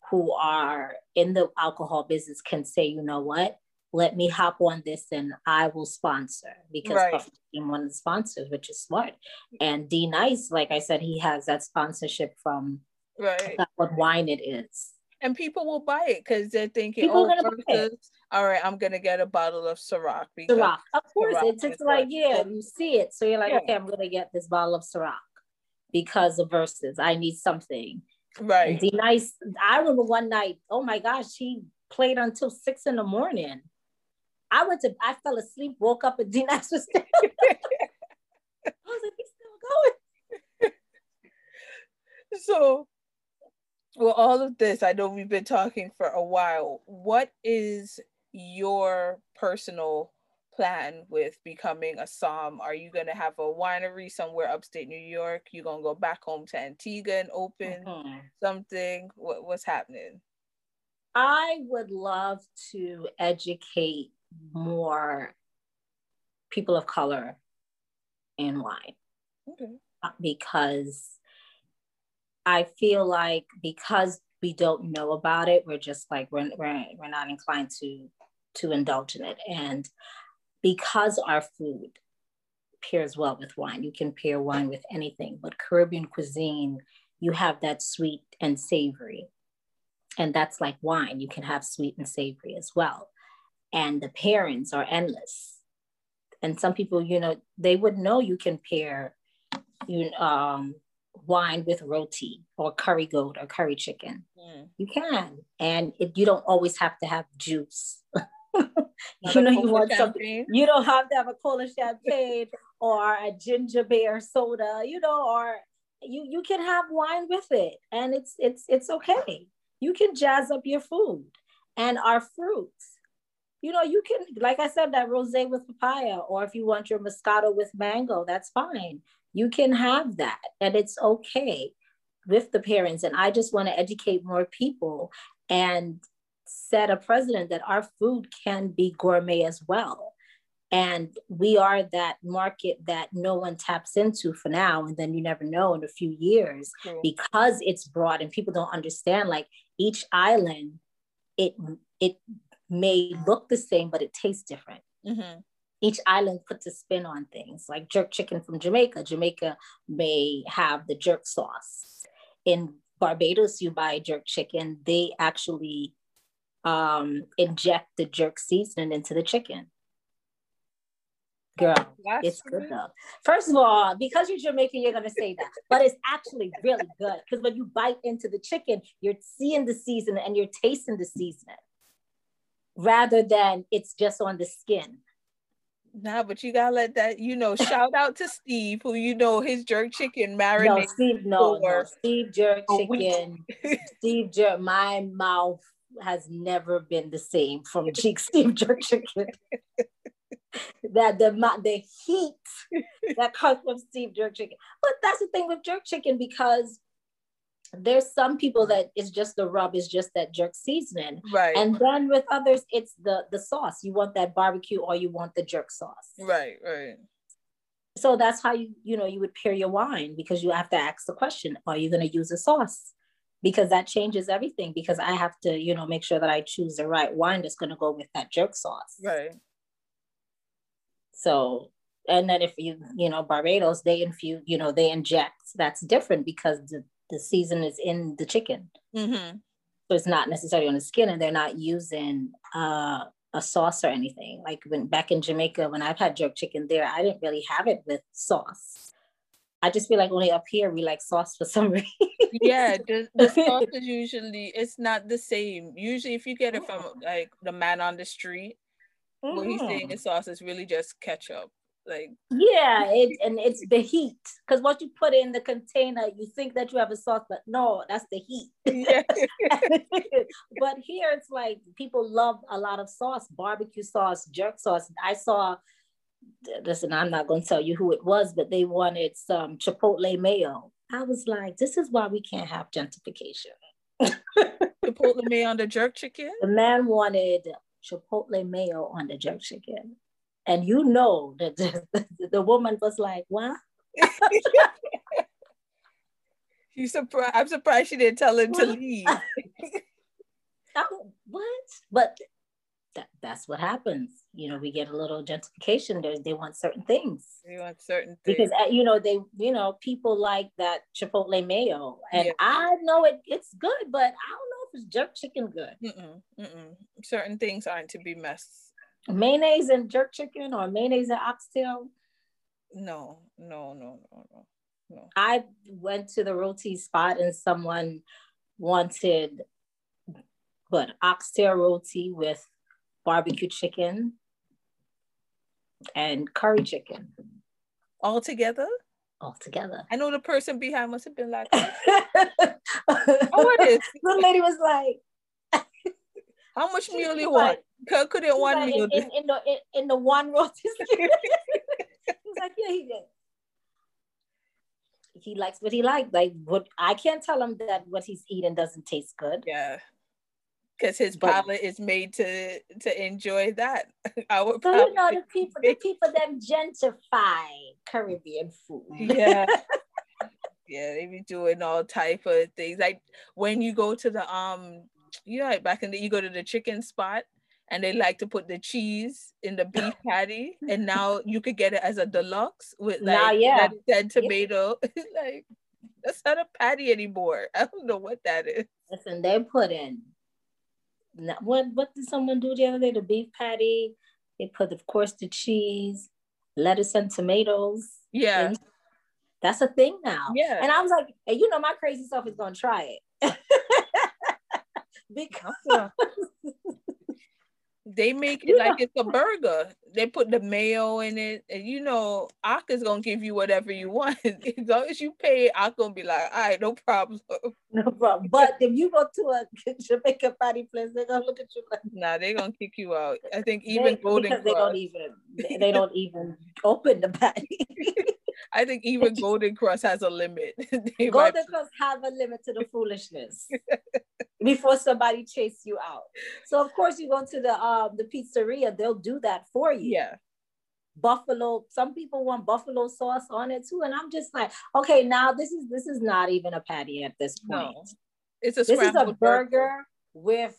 who are in the alcohol business can say, you know what, let me hop on this and I will sponsor because right. Puffy became one of the sponsors, which is smart. And D Nice, like I said, he has that sponsorship from right. what wine it is and people will buy it because they're thinking, people oh, Verzuz, all right, I'm gonna get a bottle of Ciroc. Ciroc, of course, Ciroc it's just like yeah, you see it, so you're like, yeah. okay, I'm gonna get this bottle of Ciroc because of Verzuz. I need something. Right. D Nice. I remember one night. Oh my gosh, she played until six in the morning. I went to. I fell asleep. Woke up and D Nice was still. I was like, he's still going. so well, all of this, I know we've been talking for a while. What is your personal plan with becoming a som? Are you going to have a winery somewhere upstate New York? You going to go back home to Antigua and open mm-hmm. something? What, what's happening? I would love to educate more people of color in wine. Okay. Because I feel like because we don't know about it, we're just like we're, we're, we're not inclined to to indulge in it. And because our food pairs well with wine, you can pair wine with anything, but Caribbean cuisine, you have that sweet and savory. And that's like wine, you can have sweet and savory as well. And the pairings are endless. And some people, you know, they would know you can pair you um wine with roti or curry goat or curry chicken. Mm. You can. And it, you don't always have to have juice. you know, you want champagne. something. You don't have to have a cola champagne or a ginger beer soda, you know, or you you can have wine with it, and it's it's it's okay. You can jazz up your food and our fruits. You know, you can, like I said, that rosé with papaya, or if you want your moscato with mango, that's fine. You can have that, and it's okay with the parents. And I just want to educate more people and set a precedent that our food can be gourmet as well. And we are that market that no one taps into for now. And then you never know in a few years mm-hmm. because it's broad and people don't understand like each island, it it may look the same, but it tastes different. Mm-hmm. Each island puts a spin on things like jerk chicken from Jamaica. Jamaica may have the jerk sauce. In Barbados, you buy jerk chicken, they actually um, inject the jerk seasoning into the chicken. Girl, That's it's good though. First of all, because you're Jamaican, you're gonna say that, but it's actually really good because when you bite into the chicken, you're seeing the seasoning and you're tasting the seasoning, rather than it's just on the skin. Nah, but you gotta let that, you know, shout out to Steve, who you know his jerk chicken marinated. No, Steve, no, no Steve jerk chicken. Steve jerk, my mouth has never been the same from Cheek Steve jerk chicken. that the the heat that comes from Steve jerk chicken. But that's the thing with jerk chicken because there's some people that it's just the rub is just that jerk seasoning. Right. And then with others it's the the sauce. You want that barbecue or you want the jerk sauce. Right right. So that's how you you know you would pair your wine because you have to ask the question are you going to use a sauce because that changes everything because i have to you know make sure that i choose the right wine that's going to go with that jerk sauce right so and then if you you know barbados they infuse you know they inject that's different because the the season is in the chicken. Mm-hmm. So it's not necessarily on the skin, and they're not using uh, a sauce or anything. Like when back in Jamaica, when I've had jerk chicken there, I didn't really have it with sauce. I just feel like only up here we like sauce for some reason. yeah, the, the sauce is usually it's not the same. Usually, if you get it from like the man on the street, mm-hmm. what he's saying is sauce is really just ketchup like yeah it, and it's the heat because once you put it in the container you think that you have a sauce but no that's the heat yeah. but here it's like people love a lot of sauce barbecue sauce jerk sauce i saw listen i'm not going to tell you who it was but they wanted some chipotle mayo i was like this is why we can't have gentrification chipotle mayo on the jerk chicken the man wanted chipotle mayo on the jerk chicken and you know that the, the woman was like, "What?" you surprised? I'm surprised she didn't tell him to leave. oh, what? But that, that's what happens. You know, we get a little gentrification. They, they want certain things. They want certain things. Because, uh, you know, they, you know, people like that Chipotle mayo. And yeah. I know it, it's good, but I don't know if it's jerk chicken good. Mm-mm, mm-mm. Certain things aren't to be messed mayonnaise and jerk chicken or mayonnaise and oxtail? No, no, no, no, no, no. I went to the roti spot and someone wanted but oxtail roti with barbecue chicken and curry chicken. All together? All together. I know the person behind must have been like, oh, what is? The lady was like, How much meal you want? Like, could it one meal? In, in, in, the in, in the one roti. He's like, yeah, he did. He likes what he likes. Like what I can't tell him that what he's eating doesn't taste good. Yeah. Because his but, palate is made to to enjoy that. Our so you know the people, the people that gentrify Caribbean food. Yeah. yeah, they be doing all type of things. Like when you go to the um you know, like back in the you go to the chicken spot and they like to put the cheese in the beef patty, and now you could get it as a deluxe with like now, yeah. and tomato. Yeah. like that's not a patty anymore. I don't know what that is. Listen, they put in what what did someone do the other day? The beef patty. They put, of course, the cheese, lettuce, and tomatoes. Yeah. In. That's a thing now. Yeah. And I was like, hey, you know, my crazy self is gonna try it. because they make it like it's a burger. They put the mayo in it, and you know, Aka's gonna give you whatever you want. as long as you pay, Aka's gonna be like, all right, no problem. No problem. But if you go to a Jamaican party place, they're gonna look at you like Nah, they're gonna kick you out. I think even they, Golden Krust. They don't even they don't even open the party. I think even Golden Krust has a limit. Golden might... Cross have a limit to the foolishness before somebody chase you out. So of course you go to the um the pizzeria, they'll do that for you. Yeah. Buffalo, some people want buffalo sauce on it too. And I'm just like, okay, now this is this is not even a patty at this point. No. It's a this is a burger, burger with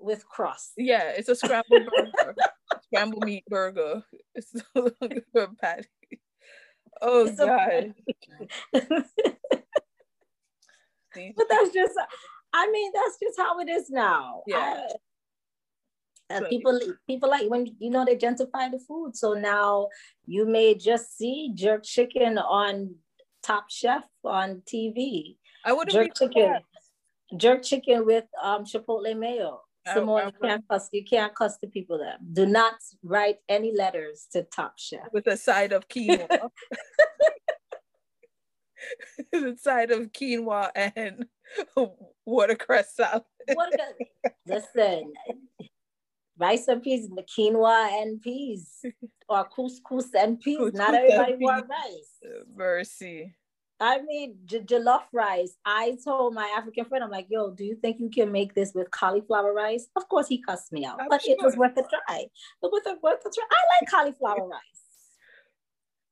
with crust. Yeah, it's a scrambled burger. scrambled meat burger. It's a patty. Oh it's God. but that's just I mean, that's just how it is now. Yeah. I, uh, people people like when you know they gentrify the food. So now you may just see jerk chicken on Top Chef on TV. I would jerk chicken, jerk chicken with um chipotle mayo. Simone, you can't cuss. You can't cuss the people there. Do not write any letters to Top Chef with a side of quinoa. the side of quinoa and watercress salad. Listen, rice and peas, the quinoa and peas, or couscous and peas. Couscous Not everybody wants rice. Mercy. I mean, j- jollof rice. I told my African friend, I'm like, yo, do you think you can make this with cauliflower rice? Of course, he cussed me out, I'm but sure. it was worth a try. But with a worth a try, I like cauliflower rice.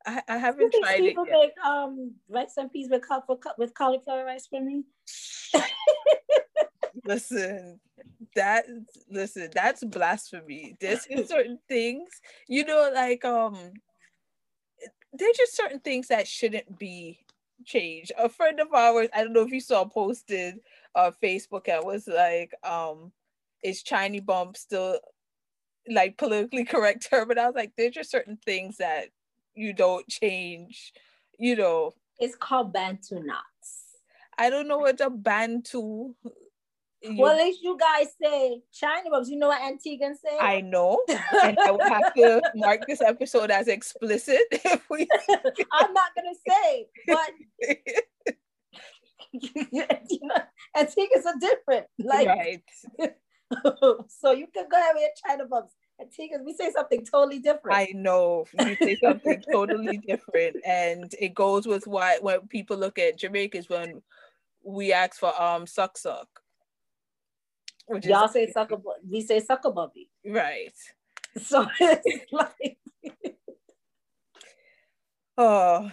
I, I haven't tried it. People make um rice and peas with cup with cauliflower rice for me. listen, that listen, that's blasphemy. There's certain things, you know, like um, there's just certain things that shouldn't be changed. A friend of ours, I don't know if you saw posted on Facebook and was like, um, is Chiny Bump still like politically correct term? But I was like, there's just certain things that you don't change, you know. It's called Bantu knots. I don't know what a Bantu. You, well, at least you guys say China bumps. You know what Antiguan say? I know, and I will have to mark this episode as explicit. If we... I'm not gonna say, but you know, Antiguans are different. Like, right. so you can go ahead with China bumps. Antigua, we say something totally different. I know you say something totally different, and it goes with why when people look at Jamaicans when we ask for um suck suck. Y'all say sucker, we say sucker bubby. Right. So it's like, oh,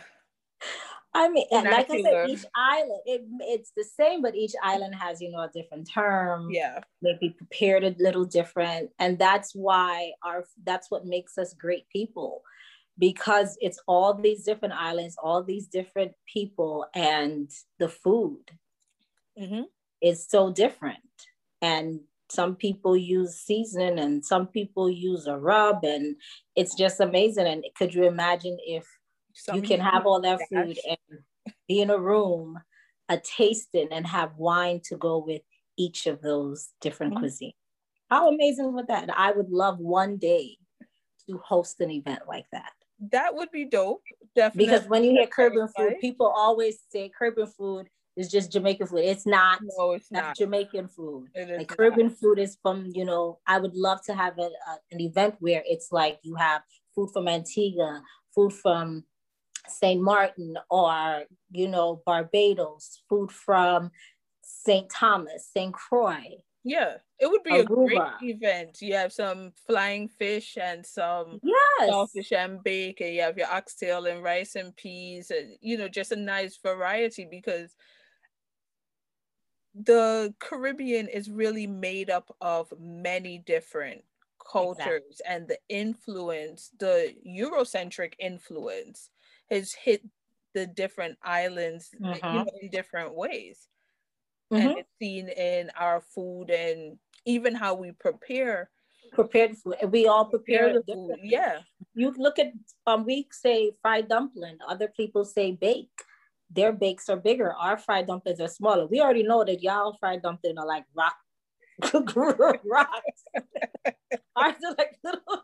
I mean, like I said, each island it, it's the same, but each island has you know a different term. Yeah, maybe prepared a little different, and that's why our that's what makes us great people, because it's all these different islands, all these different people, and the food mm-hmm. is so different, and some people use seasoning and some people use a rub and it's just amazing and could you imagine if some you can have all that food and be in a room, a tasting, and have wine to go with each of those different mm-hmm. cuisines. How amazing would that? I would love one day to host an event like that. That would be dope. Definitely. Because when you hear Caribbean food, people always say Caribbean food is just Jamaican food. It's not. No, it's not Jamaican food. like Caribbean not. food is from you know. I would love to have a, a, an event where it's like you have food from Antigua, food from St. Martin or, you know, Barbados, food from St. Thomas, St. Croix. Yeah, it would be Aruba. a great event. You have some flying fish and some yes. saltfish and bacon. You have your oxtail and rice and peas, and you know, just a nice variety because the Caribbean is really made up of many different cultures exactly. and the influence, the Eurocentric influence has hit the different islands mm-hmm. you know, in different ways. Mm-hmm. And it's seen in our food and even how we prepare prepared food. We all prepare, the food. Yeah. You look at um we say fried dumpling, other people say bake their bakes are bigger. Our fried dumplings are smaller. We already know that y'all fried dumplings are like rock rocks. Ours are like little,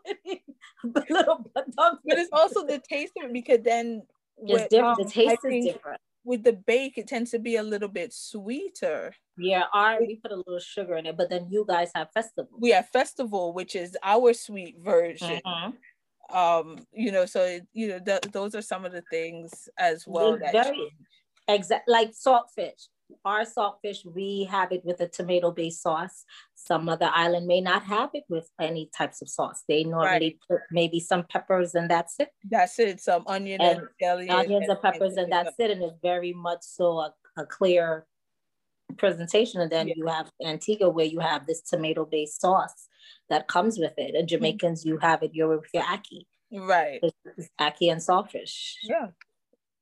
little dumplings. But it's also the taste of it because then with, it's different. Um, the taste is different. With the bake, it tends to be a little bit sweeter. Yeah, our we put a little sugar in it, but then you guys have festival. We have festival, which is our sweet version. Mm-hmm. Um, you know, so you know, th- those are some of the things as well. It's that very exact like saltfish our saltfish, we have it with a tomato based sauce. Some other island may not have it with any types of sauce. They normally right. put maybe some peppers and that's it. That's it. Some onion and, and onions and, and peppers and, and that's it. And it's very much so a, a clear presentation. And then yeah. you have Antigua where you have this tomato based sauce that comes with it. And mm-hmm. Jamaicans, you have it you're with your ackee. Right. It's ackee and saltfish. Yeah.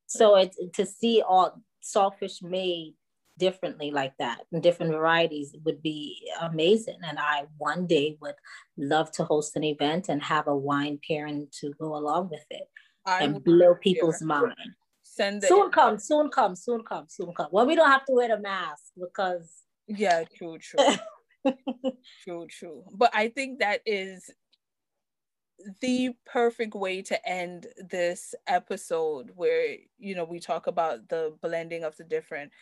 So it's to see all saltfish made differently like that and different varieties would be amazing. And I one day would love to host an event and have a wine pairing to go along with it I and blow people's mind. Send it. Soon come, soon come, soon come, soon come. Well, we don't have to wear a mask because. Yeah, true, true. true, true. But I think that is the perfect way to end this episode where you know we talk about the blending of the different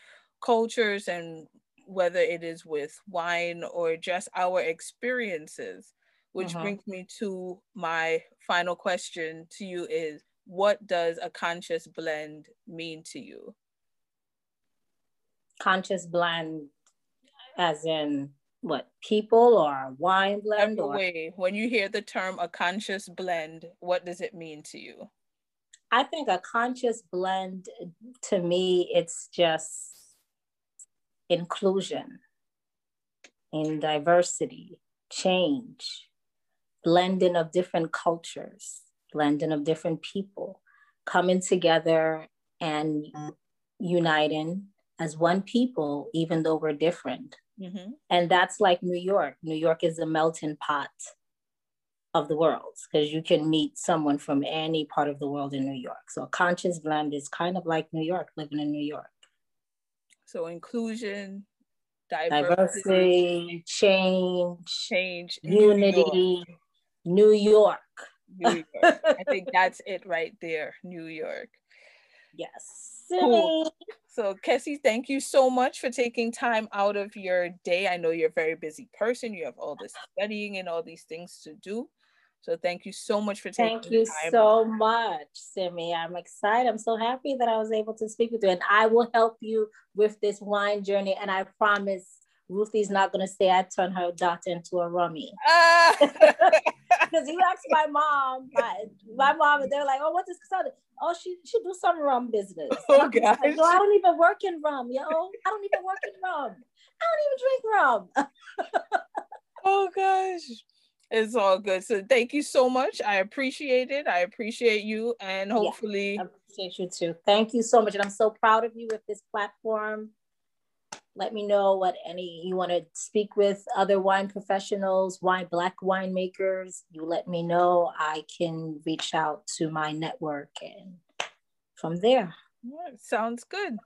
cultures and whether it is with wine or just our experiences which uh-huh. brings me to my final question to you is what does a conscious blend mean to you conscious blend as in what people or wine blend or way when you hear the term a conscious blend what does it mean to you i think a conscious blend to me it's just inclusion, in diversity, change, blending of different cultures, blending of different people, coming together and uniting as one people, even though we're different. Mm-hmm. And that's like New York. New York is a melting pot of the world because you can meet someone from any part of the world in New York. So a conscious blend is kind of like New York, living in New York. So inclusion, diversity, diversity change, change, unity, New York. New York. I think that's it right there, New York. Yes. Cool. So, Kessie, thank you so much for taking time out of your day. I know you're a very busy person. You have all this studying and all these things to do. So thank you so much for taking Thank you so much, Simi. I'm excited. I'm so happy that I was able to speak with you. And I will help you with this wine journey. And I promise Ruthie's not gonna say I turned her daughter into a rummy. Because you asked my mom, my, my mom, and they're like, "Oh, what is this?" Oh, she she do some rum business. Oh gosh. Like, I don't even work in rum, yo. I don't even work in rum. I don't even drink rum. oh gosh. It's all good. So thank you so much. I appreciate it. I appreciate you and hopefully yeah, I appreciate you too. Thank you so much. And I'm so proud of you with this platform. Let me know what any you want to speak with other wine professionals, wine black winemakers. You let me know. I can reach out to my network and from there. Sounds good.